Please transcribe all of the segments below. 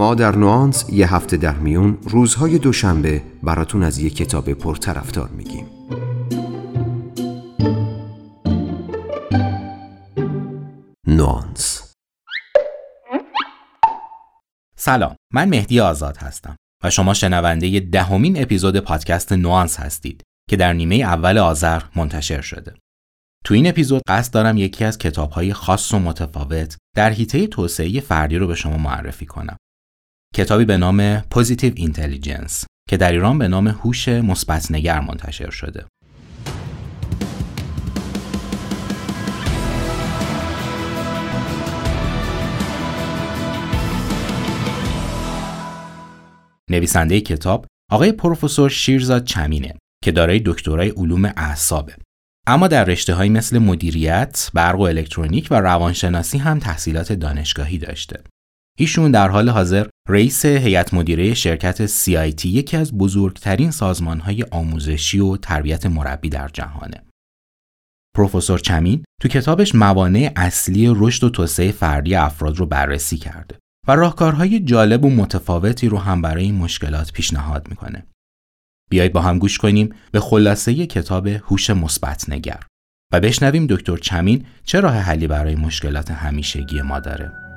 ما در نوانس یه هفته در میون روزهای دوشنبه براتون از یه کتاب پرطرفدار میگیم. نوانس. سلام من مهدی آزاد هستم و شما شنونده دهمین اپیزود پادکست نوانس هستید که در نیمه اول آذر منتشر شده. تو این اپیزود قصد دارم یکی از کتابهای خاص و متفاوت در حیطه توسعه فردی رو به شما معرفی کنم. کتابی به نام Positive Intelligence که در ایران به نام هوش مثبت نگر منتشر شده. نویسنده کتاب آقای پروفسور شیرزاد چمینه که دارای دکترای علوم اعصابه اما در رشته های مثل مدیریت، برق و الکترونیک و روانشناسی هم تحصیلات دانشگاهی داشته. ایشون در حال حاضر رئیس هیئت مدیره شرکت CIT یکی از بزرگترین های آموزشی و تربیت مربی در جهانه. پروفسور چمین تو کتابش موانع اصلی رشد و توسعه فردی افراد رو بررسی کرده و راهکارهای جالب و متفاوتی رو هم برای این مشکلات پیشنهاد می‌کنه. بیایید با هم گوش کنیم به خلاصه کتاب هوش مثبت نگر و بشنویم دکتر چمین چه راه حلی برای مشکلات همیشگی ما داره.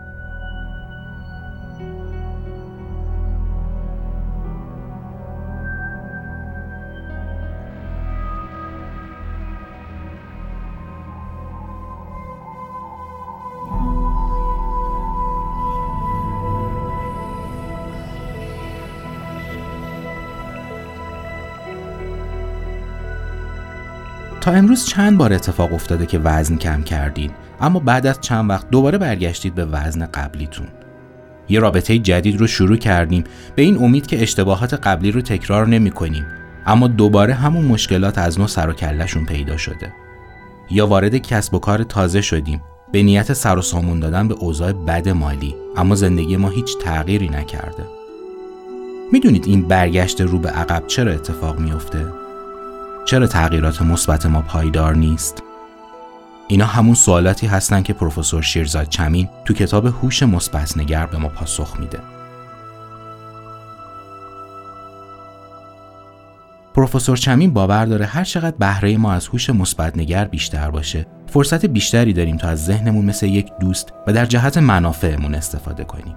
تا امروز چند بار اتفاق افتاده که وزن کم کردین؟ اما بعد از چند وقت دوباره برگشتید به وزن قبلیتون. یه رابطه جدید رو شروع کردیم. به این امید که اشتباهات قبلی رو تکرار نمی کنیم اما دوباره همون مشکلات از نو سر و کلشون پیدا شده. یا وارد کسب و کار تازه شدیم. به نیت سر و سامون دادن به اوضاع بد مالی. اما زندگی ما هیچ تغییری نکرده. می‌دونید این برگشت رو به عقب چرا اتفاق میافته؟ چرا تغییرات مثبت ما پایدار نیست؟ اینا همون سوالاتی هستن که پروفسور شیرزاد چمین تو کتاب هوش مثبت نگر به ما پاسخ میده. پروفسور چمین باور داره هر چقدر بهره ما از هوش مثبت نگر بیشتر باشه، فرصت بیشتری داریم تا از ذهنمون مثل یک دوست و در جهت منافعمون استفاده کنیم.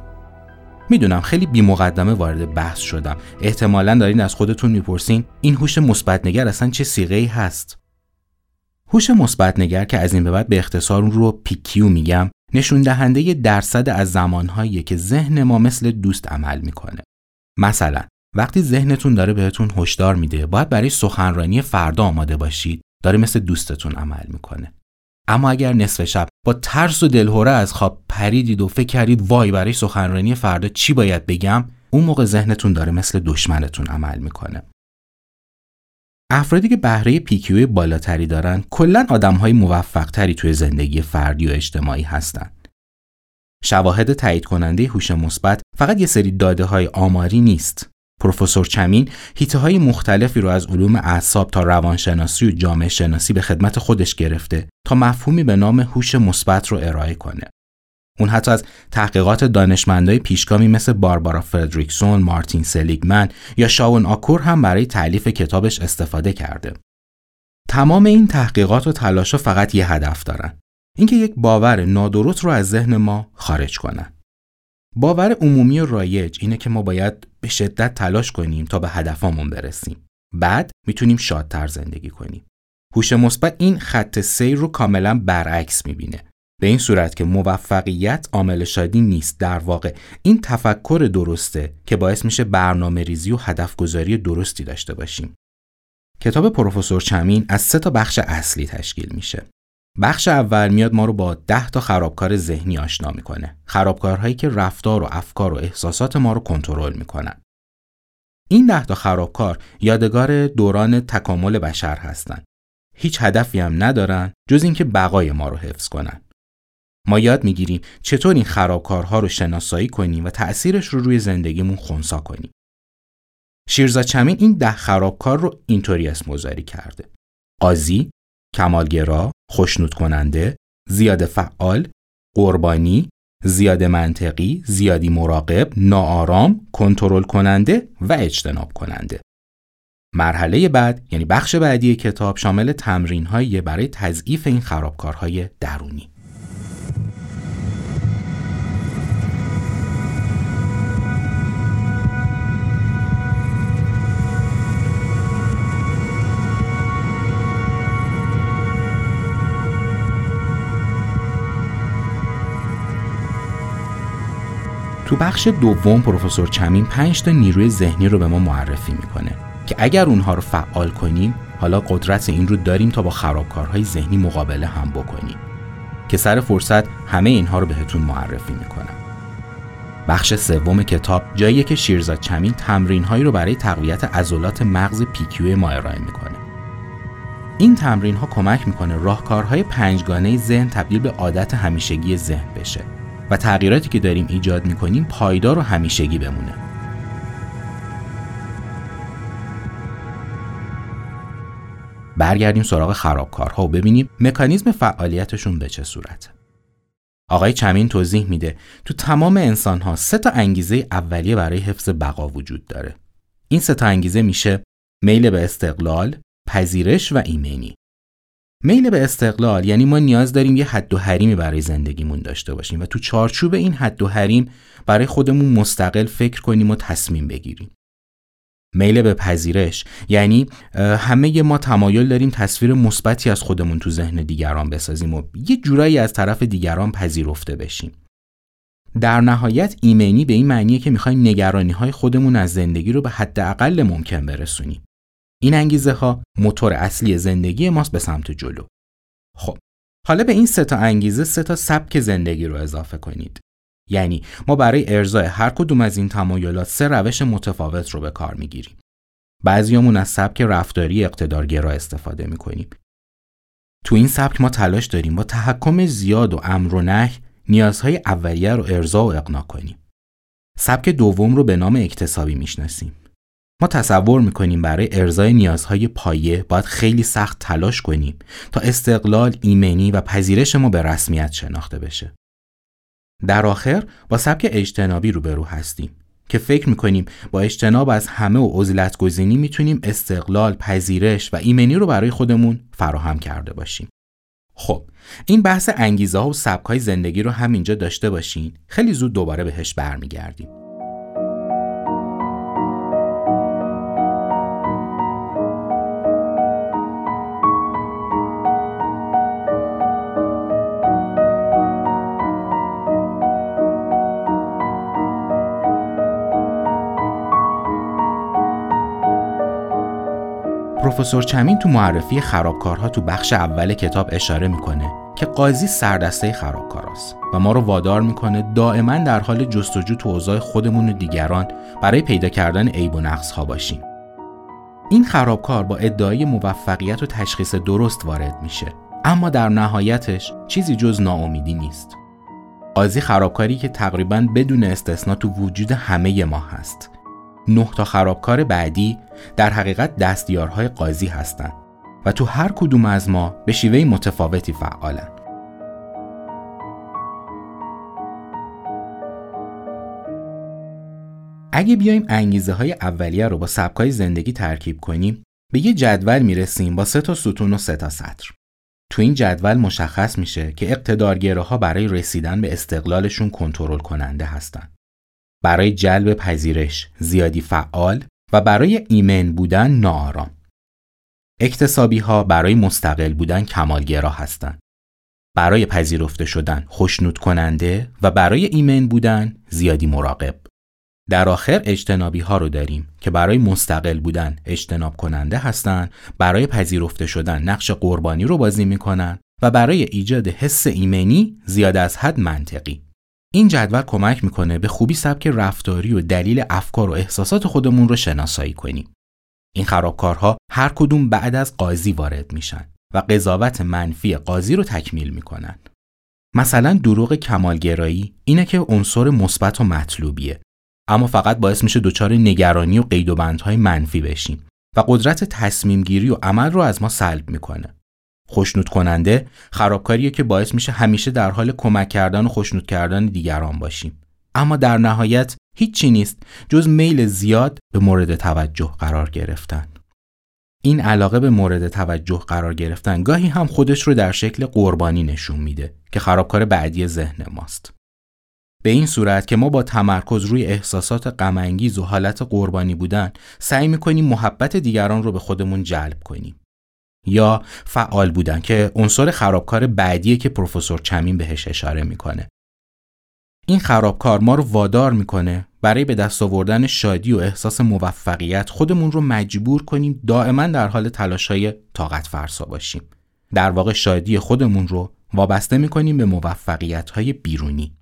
می‌دونم خیلی بی مقدمه وارد بحث شدم. احتمالا دارین از خودتون می‌پرسین این هوش مثبت نگر اصلا چه سیغه ای هست؟ هوش مثبت نگر که از این به بعد به اختصار اون رو پیکیو میگم نشون دهنده درصد از زمانهایی که ذهن ما مثل دوست عمل می‌کنه. مثلا وقتی ذهنتون داره بهتون هشدار میده باید برای سخنرانی فردا آماده باشید داره مثل دوستتون عمل می‌کنه. اما اگر نصف شب با ترس و دلهوره از خواب پریدید و فکر کردید وای برای سخنرانی فردا چی باید بگم؟ اون موقع ذهنتون داره مثل دشمنتون عمل می‌کنه. افرادی که بهره پیکیوی بالاتری دارن کلا آدمهای موفقتری توی زندگی فردی و اجتماعی هستند شواهد تایید کننده هوش مثبت فقط یه سری داده های آماری نیست. پروفسور چمین هیته های مختلفی رو از علوم اعصاب تا روانشناسی و جامعه شناسی به خدمت خودش گرفته تا مفهومی به نام هوش مثبت رو ارائه کنه. اون حتی از تحقیقات دانشمندای پیشگامی مثل باربارا فردریکسون، مارتین سلیگمن یا شاون آکور هم برای تعلیف کتابش استفاده کرده. تمام این تحقیقات و تلاشا فقط یه هدف دارن. اینکه یک باور نادرست رو از ذهن ما خارج کنن. باور عمومی و رایج اینه که ما باید به شدت تلاش کنیم تا به هدفمون برسیم. بعد می‌تونیم شادتر زندگی کنیم. هوش مثبت این خط سیر رو کاملا برعکس می‌بینه. به این صورت که موفقیت عامل شادی نیست در واقع این تفکر درسته که باعث میشه برنامه ریزی و هدف گذاری درستی داشته باشیم. کتاب پروفسور چمین از سه تا بخش اصلی تشکیل میشه. بخش اول میاد ما رو با ده تا خرابکار ذهنی آشنا می‌کنه. خرابکارهایی که رفتار و افکار و احساسات ما رو کنترل می‌کنن. این ده تا خرابکار یادگار دوران تکامل بشر هستند. هیچ هدفی هم ندارن جز اینکه بقای ما رو حفظ کنن. ما یاد می‌گیریم چطور این خرابکارها رو شناسایی کنیم و تأثیرش رو روی زندگیمون خونسا کنیم. شیرزا چمین این ده خرابکار رو اینطوری اسمگذاری کرده. قاضی، کمالگرا، خوشنود کننده، زیاد فعال، قربانی، زیاد منطقی، زیادی مراقب، ناآرام، کنترل کننده و اجتناب کننده. مرحله بعد یعنی بخش بعدی کتاب شامل تمرین برای تضعیف این خرابکارهای درونی. بخش دوم پروفسور چمین 5 تا نیروی ذهنی رو به ما معرفی می‌کنه که اگر اونها رو فعال کنیم حالا قدرت این رو داریم تا با خرابکارهای ذهنی مقابله هم بکنیم که سر فرصت همه اینها رو بهتون معرفی می‌کنم. بخش سوم کتاب جاییه که شیرزاد چمین تمرین هایی رو برای تقویت عضلات مغز پیکیو ما ارائه می‌کنه. این تمرین ها کمک می‌کنه راهکارهای پنجگانه ذهن تبدیل به عادت همیشگی ذهن بشه. و تغییراتی که داریم ایجاد می‌کنیم پایدار و همیشگی بمونه. برگردیم سراغ خرابکارها و ببینیم مکانیزم فعالیتشون به چه صورته آقای چمین توضیح میده تو تمام انسان ها سه تا انگیزه اولیه برای حفظ بقا وجود داره. این سه تا انگیزه میشه میل به استقلال، پذیرش و ایمنی. میل به استقلال یعنی ما نیاز داریم یه حد و حریمی برای زندگیمون داشته باشیم و تو چارچوب این حد و حریم برای خودمون مستقل فکر کنیم و تصمیم بگیریم. میل به پذیرش یعنی همه ما تمایل داریم تصویر مثبتی از خودمون تو ذهن دیگران بسازیم و یه جورایی از طرف دیگران پذیرفته بشیم. در نهایت ایمنی به این معنیه که می‌خوایم نگرانی های خودمون از زندگی رو به حداقل ممکن برسونیم. این انگیزه ها موتور اصلی زندگی ماست به سمت جلو. خب حالا به این سه تا انگیزه سه تا سبک زندگی رو اضافه کنید. یعنی ما برای ارزای هر کدوم از این تمایلات سه روش متفاوت رو به کار می‌گیریم. بعضیامون از سبک رفتاری اقتدارگرا استفاده می‌کنیم. تو این سبک ما تلاش داریم با تحکم زیاد و امر و نهی نیازهای اولیه رو ارضا و اقنا کنیم. سبک دوم رو به نام اکتسابی می‌شناسیم. ما تصور می‌کنیم برای ارزای نیازهای پایه باید خیلی سخت تلاش کنیم تا استقلال، ایمنی و پذیرش ما به رسمیت شناخته بشه. در آخر با سبک اجتنابی روبرو هستیم که فکر می‌کنیم با اجتناب از همه و عزلت گزینی می‌تونیم استقلال، پذیرش و ایمنی رو برای خودمون فراهم کرده باشیم. خب این بحث انگیزه ها و سبک های زندگی رو همینجا داشته باشین خیلی زود دوباره بهش برمیگردیم. پروفسور چمین تو معرفی خرابکارها تو بخش اول کتاب اشاره می‌کنه که قاضی سردسته خرابکاراست و ما رو وادار می‌کنه دائما در حال جستجو تو اوضاع خودمون و دیگران برای پیدا کردن عیب و نقص ها باشیم. این خرابکار با ادعای موفقیت و تشخیص درست وارد میشه اما در نهایتش چیزی جز ناامیدی نیست. قاضی خرابکاری که تقریبا بدون استثنا تو وجود همه ما هست نه تا خرابکار بعدی در حقیقت دستیارهای قاضی هستند و تو هر کدوم از ما به شیوه متفاوتی فعالن. اگه بیایم انگیزه های اولیه رو با سبکای زندگی ترکیب کنیم به یه جدول می‌رسیم با سه تا ستون و سه تا سطر. تو این جدول مشخص میشه که اقتدارگراها برای رسیدن به استقلالشون کنترل کننده هستند. برای جلب پذیرش زیادی فعال و برای ایمن بودن ناآرام. اکتسابی ها برای مستقل بودن کمالگرا هستند. برای پذیرفته شدن خوشنود کننده و برای ایمن بودن زیادی مراقب. در آخر اجتنابی ها رو داریم که برای مستقل بودن اجتناب کننده هستند، برای پذیرفته شدن نقش قربانی رو بازی می‌کنن و برای ایجاد حس ایمنی زیاد از حد منطقی. این جدول کمک می‌کنه به خوبی سبک رفتاری و دلیل افکار و احساسات خودمون رو شناسایی کنیم. این خرابکارها هر کدوم بعد از قاضی وارد میشن و قضاوت منفی قاضی رو تکمیل می‌کنن. مثلا دروغ کمالگرایی اینه که عنصر مثبت و مطلوبیه اما فقط باعث میشه دچار نگرانی و قید و بندهای منفی بشیم و قدرت تصمیم گیری و عمل رو از ما سلب می‌کنه. خوشنود کننده خرابکاریه که باعث میشه همیشه در حال کمک کردن و خوشنود کردن دیگران باشیم. اما در نهایت هیچی نیست جز میل زیاد به مورد توجه قرار گرفتن. این علاقه به مورد توجه قرار گرفتن گاهی هم خودش رو در شکل قربانی نشون میده که خرابکار بعدی ذهن ماست. به این صورت که ما با تمرکز روی احساسات غمانگیز و حالت قربانی بودن سعی می‌کنیم محبت دیگران رو به خودمون جلب کنیم. یا فعال بودن که عنصر خرابکار بعدیه که پروفسور چمین بهش اشاره می‌کنه. این خرابکار ما رو وادار می‌کنه برای به دست آوردن شادی و احساس موفقیت خودمون رو مجبور کنیم دائما در حال تلاشای طاقت فرسا باشیم. در واقع شادی خودمون رو وابسته می‌کنیم به موفقیت های بیرونی.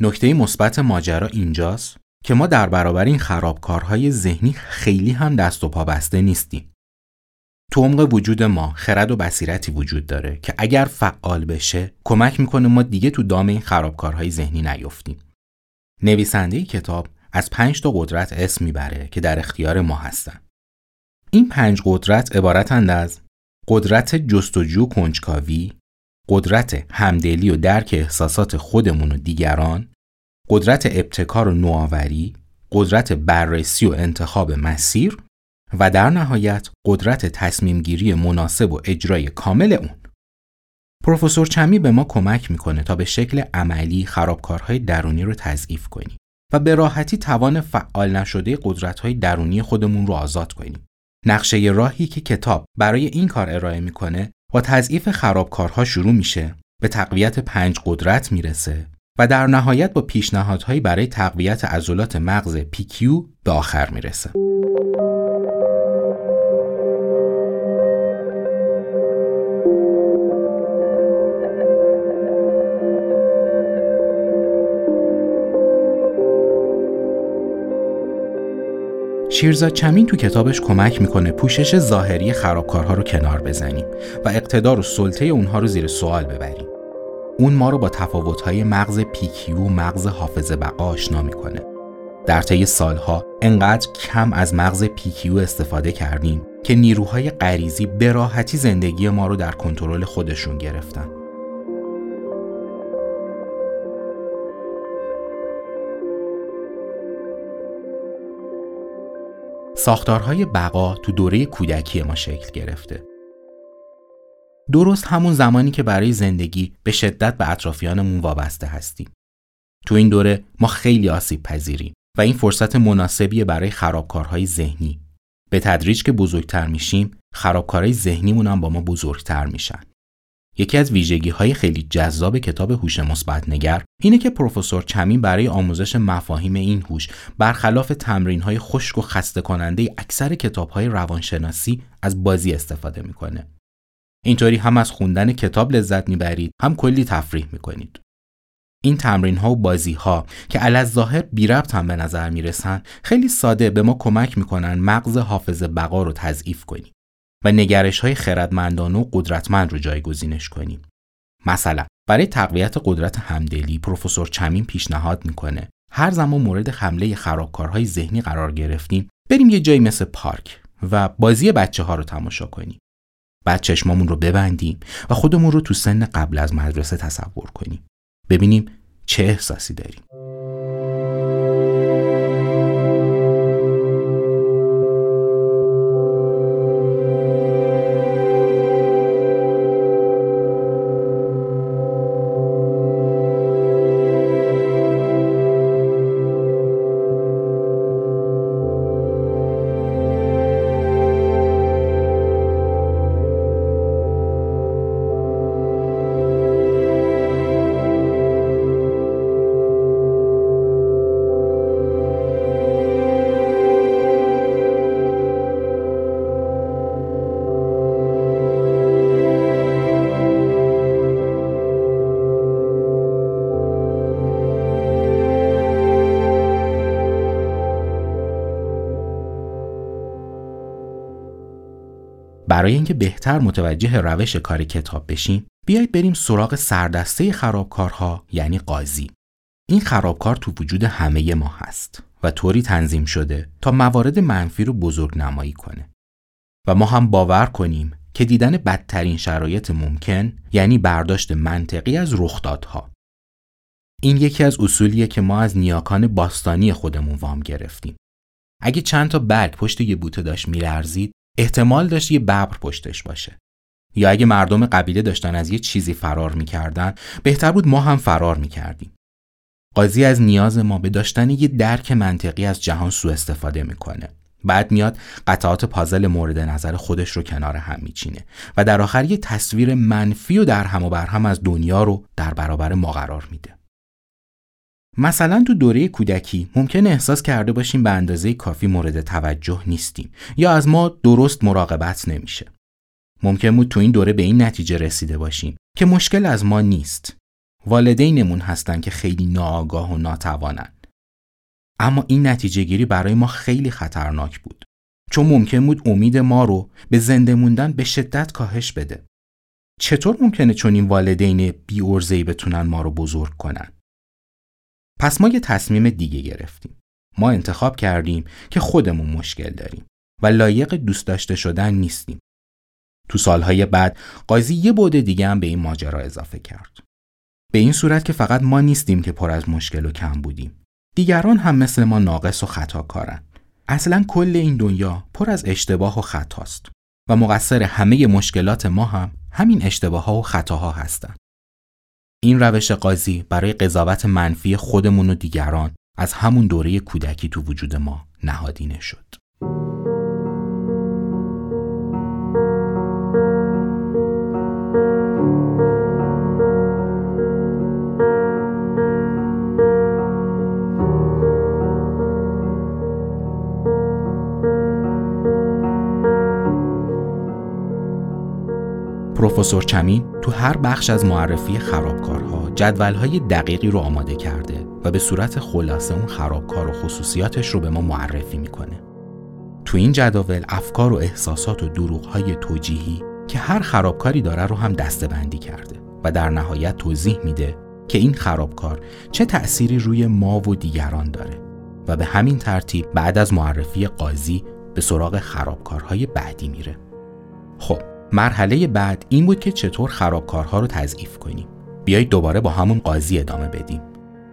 نکته مثبت ماجرا اینجاست که ما در برابر این خرابکارهای ذهنی خیلی هم دست و پا بسته نیستیم. تو عمق وجود ما خرد و بصیرتی وجود داره که اگر فعال بشه کمک می‌کنه ما دیگه تو دام این خرابکارهای ذهنی نیفتیم. نویسنده کتاب از پنج تا قدرت اسم می‌بره که در اختیار ما هستن. این پنج قدرت عبارتند از قدرت جستجو کنجکاوی، قدرت همدلی و درک احساسات خودمون و دیگران، قدرت ابتکار و نوآوری، قدرت بررسی و انتخاب مسیر و در نهایت قدرت تصمیم گیری مناسب و اجرای کامل اون. پروفسور چمی به ما کمک می‌کنه تا به شکل عملی خرابکارهای درونی رو تضعیف کنیم و به راحتی توان فعال نشده قدرت‌های درونی خودمون رو آزاد کنیم. نقشه راهی که کتاب برای این کار ارائه می‌کنه با تضعیف خرابکارها شروع میشه به تقویت پنج قدرت می‌رسه و در نهایت با پیشنهادهایی برای تقویت عضلات مغز پیکیو به آخر می‌رسه. شیرزاد چمین تو کتابش کمک می‌کنه پوشش ظاهری خرابکارها رو کنار بزنیم و اقتدار و سلطه اونها رو زیر سوال ببریم. اون ما رو با تفاوت‌های مغز PQ و مغز حافظ بقا آشنا می‌کنه. در طی سالها انقدر کم از مغز PQ استفاده کردیم که نیروهای غریزی به راحتی زندگی ما رو در کنترل خودشون گرفتن. ساختارهای بقا تو دوره کودکی ما شکل گرفته. درست همون زمانی که برای زندگی به شدت به اطرافیانمون وابسته هستیم. تو این دوره ما خیلی آسیب پذیریم و این فرصت مناسبیه برای خرابکارهای ذهنی. به تدریج که بزرگتر میشیم، خرابکارهای ذهنیمون هم با ما بزرگتر میشن. یکی از ویژگی های خیلی جذاب کتاب هوش مثبت نگر اینه که پروفسور چمین برای آموزش مفاهیم این هوش برخلاف تمرین های خشک و خسته کننده اکثر کتاب های روانشناسی از بازی استفاده می‌کنه. اینطوری هم از خوندن کتاب لذت می‌برید هم کلی تفریح می‌کنید. این تمرین ها و بازی ها که علاز ظاهر بی ربط هم به نظر می‌رسن خیلی ساده به ما کمک می‌کنن مغز حافظ بقا رو تضعیف کنیم. و نگرش های خردمندانه و قدرتمند رو جایگزینش کنیم. مثلا برای تقویت قدرت همدلی پروفسور چمین پیشنهاد می‌کنه هر زمان مورد حمله خرابکارهای ذهنی قرار گرفتیم بریم یه جایی مثل پارک و بازی بچه ها رو تماشا کنیم. بعد چشمامون رو ببندیم و خودمون رو تو سن قبل از مدرسه تصور کنیم. ببینیم چه احساسی داریم. برای اینکه بهتر متوجه روش کار کتاب بشیم بیایید بریم سراغ سردسته خرابکارها یعنی قاضی این خرابکار تو وجود همه ما هست و طوری تنظیم شده تا موارد منفی رو بزرگ نمایی کنه و ما هم باور کنیم که دیدن بدترین شرایط ممکن یعنی برداشت منطقی از رخدادها. این یکی از اصولیه که ما از نیاکان باستانی خودمون وام گرفتیم. اگه چند تا برگ پشت یه بوته داشت میلرزید، احتمال داشت یه ببر پشتش باشه. یا اگه مردم قبیله داشتن از یه چیزی فرار می‌کردن، بهتر بود ما هم فرار می‌کردیم. قاضی از نیاز ما به داشتن یه درک منطقی از جهان سوء استفاده می‌کنه. بعد میاد قطعات پازل مورد نظر خودش رو کنار هم میچینه و در آخر یه تصویر منفی و در هم و بر هم از دنیا رو در برابر ما قرار میده. مثلا تو دوره کودکی ممکن احساس کرده باشیم به اندازه کافی مورد توجه نیستیم یا از ما درست مراقبت نمیشه. ممکن بود تو این دوره به این نتیجه رسیده باشیم که مشکل از ما نیست. والدینمون هستن که خیلی ناآگاه و ناتوانن. اما این نتیجه گیری برای ما خیلی خطرناک بود. چون ممکن بود امید ما رو به زنده موندن به شدت کاهش بده. چطور ممکنه چون این والدین بی بتونن ما رو بزرگ کنن؟ پس ما یه تصمیم دیگه گرفتیم. ما انتخاب کردیم که خودمون مشکل داریم و لایق دوست داشته شدن نیستیم. تو سالهای بعد قاضی یه بوده دیگه هم به این ماجرا اضافه کرد. به این صورت که فقط ما نیستیم که پر از مشکل و کم بودیم. دیگران هم مثل ما ناقص و خطاکارن. اصلا کل این دنیا پر از اشتباه و خطاست و مقصر همه مشکلات ما هم همین اشتباه ها و خطاها هستند. این روش قاضی برای قضاوت منفی خودمون و دیگران از همون دوره کودکی تو وجود ما نهادینه شد. پروفسور تو هر بخش از معرفی خرابکارها جدولهای دقیقی رو آماده کرده و به صورت خلاصه اون خرابکار و خصوصیاتش رو به ما معرفی می‌کنه. تو این جداول افکار و احساسات و دروغهای توجیهی که هر خرابکاری داره رو هم دستبندی کرده و در نهایت توضیح میده که این خرابکار چه تأثیری روی ما و دیگران داره و به همین ترتیب بعد از معرفی قاضی به سراغ خرابکارهای بعدی میره. خب مرحله بعد این بود که چطور خرابکارها رو تضعیف کنیم. بیایید دوباره با همون قاضی ادامه بدیم.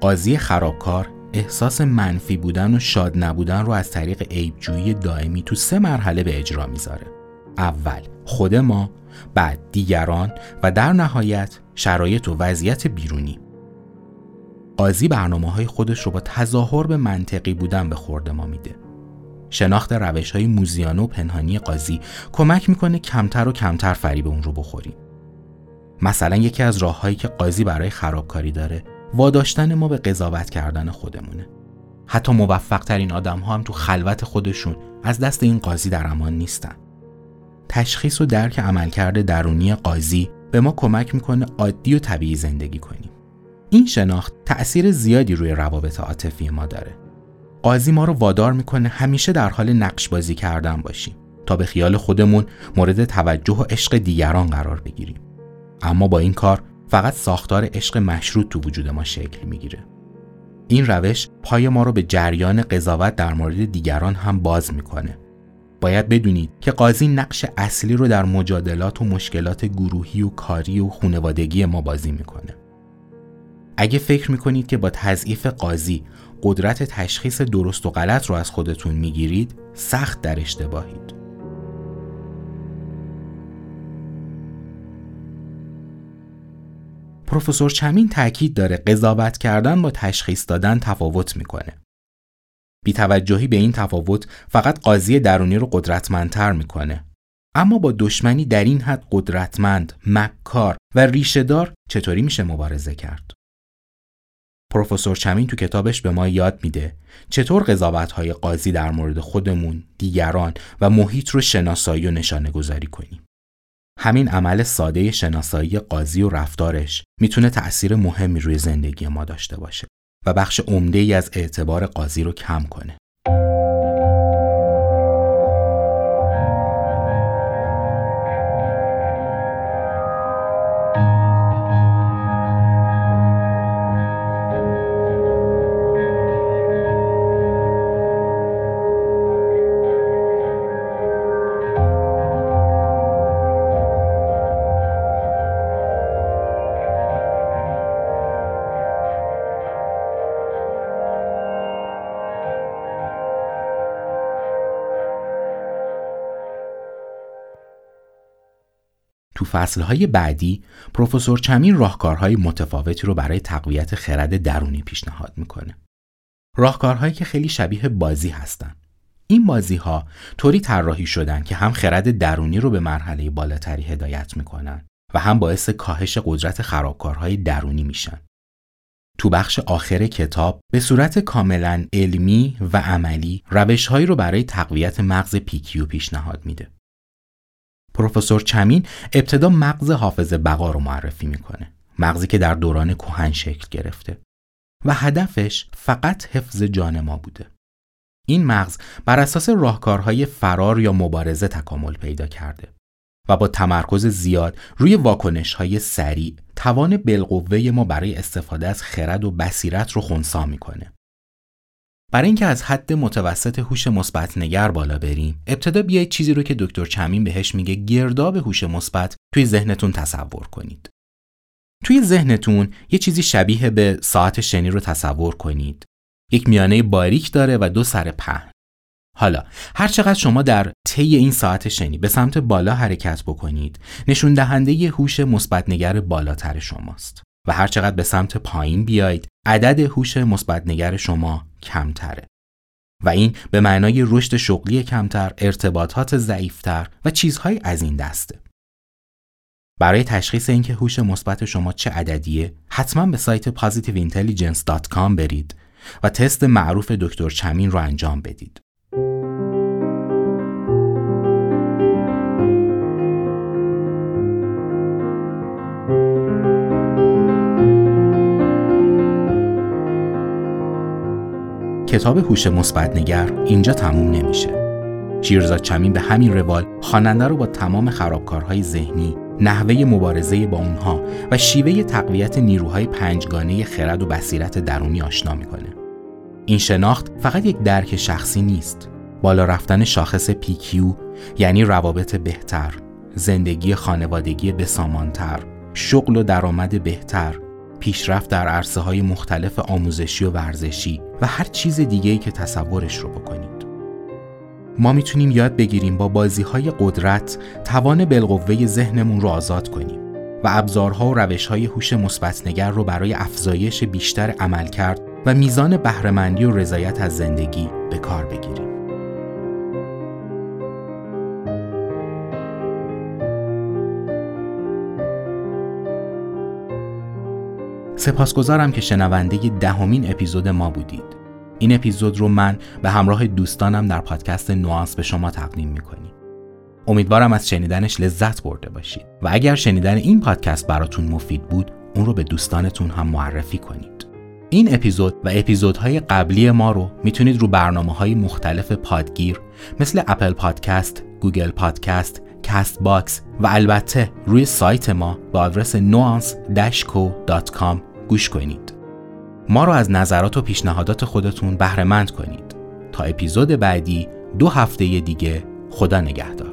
قاضی خرابکار احساس منفی بودن و شاد نبودن رو از طریق عیبجویی دائمی تو سه مرحله به اجرا می‌ذاره. اول خود ما، بعد دیگران و در نهایت شرایط و وضعیت بیرونی. قاضی برنامه های خودش رو با تظاهر به منطقی بودن به خورده ما میده. شناخت روش های موزیانه و پنهانی قاضی کمک می‌کنه کمتر و کمتر فریب اون رو بخوریم. مثلا یکی از راههایی که قاضی برای خرابکاری داره واداشتن ما به قضاوت کردن خودمونه. حتی موفق ترین آدم ها هم تو خلوت خودشون از دست این قاضی در امان نیستن. تشخیص و درک عملکرد درونی قاضی به ما کمک می‌کنه عادی و طبیعی زندگی کنیم. این شناخت تأثیر زیادی روی روابط عاطفی ما داره. قاضی ما رو وادار می‌کنه همیشه در حال نقش بازی کردن باشیم تا به خیال خودمون مورد توجه و عشق دیگران قرار بگیریم. اما با این کار فقط ساختار عشق مشروط تو وجود ما شکل می‌گیره. این روش پای ما رو به جریان قضاوت در مورد دیگران هم باز می‌کنه. باید بدونید که قاضی نقش اصلی رو در مجادلات و مشکلات گروهی و کاری و خونوادگی ما بازی می‌کنه. اگه فکر می‌کنید که با تضعیف قاضی قدرت تشخیص درست و غلط رو از خودتون می‌گیرید سخت در اشتباهید پروفسور چمین تاکید داره قضاوت کردن با تشخیص دادن تفاوت می‌کنه. بیتوجهی به این تفاوت فقط قاضی درونی رو قدرتمندتر می‌کنه. اما با دشمنی در این حد قدرتمند، مکار و ریشهدار چطوری میشه مبارزه کرد؟ پروفسور چمین تو کتابش به ما یاد میده چطور قضاوت های قاضی در مورد خودمون، دیگران و محیط رو شناسایی و نشانه گذاری کنیم. همین عمل ساده شناسایی قاضی و رفتارش می‌تونه تأثیر مهمی روی زندگی ما داشته باشه و بخش عمده ای از اعتبار قاضی رو کم کنه. فصلهای بعدی پروفسور چمین راهکارهای متفاوتی رو برای تقویت خرد درونی پیشنهاد می‌کنه. راهکارهایی که خیلی شبیه بازی هستن. این بازی ها طوری طراحی شدن که هم خرد درونی رو به مرحله بالاتری هدایت می‌کنن و هم باعث کاهش قدرت خرابکارهای درونی میشن. تو بخش آخر کتاب به صورت کاملا علمی و عملی روشهایی رو برای تقویت مغز پیکیو پیشنهاد میده. پروفسور چمین ابتدا مغز حافظ بقا رو معرفی می‌کنه. مغزی که در دوران کهن شکل گرفته و هدفش فقط حفظ جان ما بوده. این مغز بر اساس راهکارهای فرار یا مبارزه تکامل پیدا کرده و با تمرکز زیاد روی واکنش های سریع توان بالقوه ما برای استفاده از خرد و بصیرت رو خونسا می‌کنه. برای اینکه از حد متوسط هوش مثبت نگر بالا بریم، ابتدا بیایید چیزی رو که دکتر چمین بهش میگه گرداب هوش مثبت توی ذهنتون تصور کنید. توی ذهنتون یه چیزی شبیه به ساعت شنی رو تصور کنید. یک میانه باریک داره و دو سر پهن. حالا هر چقدر شما در طی این ساعت شنی به سمت بالا حرکت بکنید نشون دهنده هوش مثبتنگر بالاتر شماست و هر چقدر به سمت پایین بیاید عدد هوش مثبتنگر شما کمتره. و این به معنای رشد شغلی کمتر ارتباطات ضعیفتر و چیزهای از این دسته. برای تشخیص اینکه هوش مثبت شما چه عددیه حتما به سایت positiveintelligence.com برید و تست معروف دکتر چمین رو انجام بدید. کتاب هوش مثبت نگر اینجا تموم نمیشه. شیرزاد چمین به همین روال خواننده رو با تمام خرابکارهای ذهنی، نحوه مبارزه با اونها و شیوه تقویت نیروهای پنجگانه خرد و بصیرت درونی آشنا می‌کنه. این شناخت فقط یک درک شخصی نیست. بالا رفتن شاخص PQ یعنی روابط بهتر، زندگی خانوادگی بسامانتر، شغل و درآمد بهتر، پیشرفت در عرصه های مختلف آموزشی و ورزشی و هر چیز دیگه ای که تصورش رو بکنید. ما می‌تونیم یاد بگیریم با بازی های قدرت توان بالقوه ذهنمون رو آزاد کنیم و ابزارها و روش های هوش مثبتنگر رو برای افزایش بیشتر عمل کرد و میزان بهرهمندی و رضایت از زندگی به کار بگیریم. سپاسگزارم که شنونده دهمین اپیزود ما بودید. این اپیزود رو من به همراه دوستانم در پادکست Nuance به شما تقدیم می‌کنیم. امیدوارم از شنیدنش لذت برده باشید و اگر شنیدن این پادکست براتون مفید بود اون رو به دوستانتون هم معرفی کنید. این اپیزود و اپیزودهای قبلی ما رو می‌تونید رو برنامه های مختلف پادگیر مثل Apple Podcast، Google Podcast، Castbox و البته روی سایت ما به آدرس nuance-co.com گوش کنید. ما رو از نظرات و پیشنهادات خودتون بهرهمند کنید. تا اپیزود بعدی دو هفته دیگه خدا نگهدار.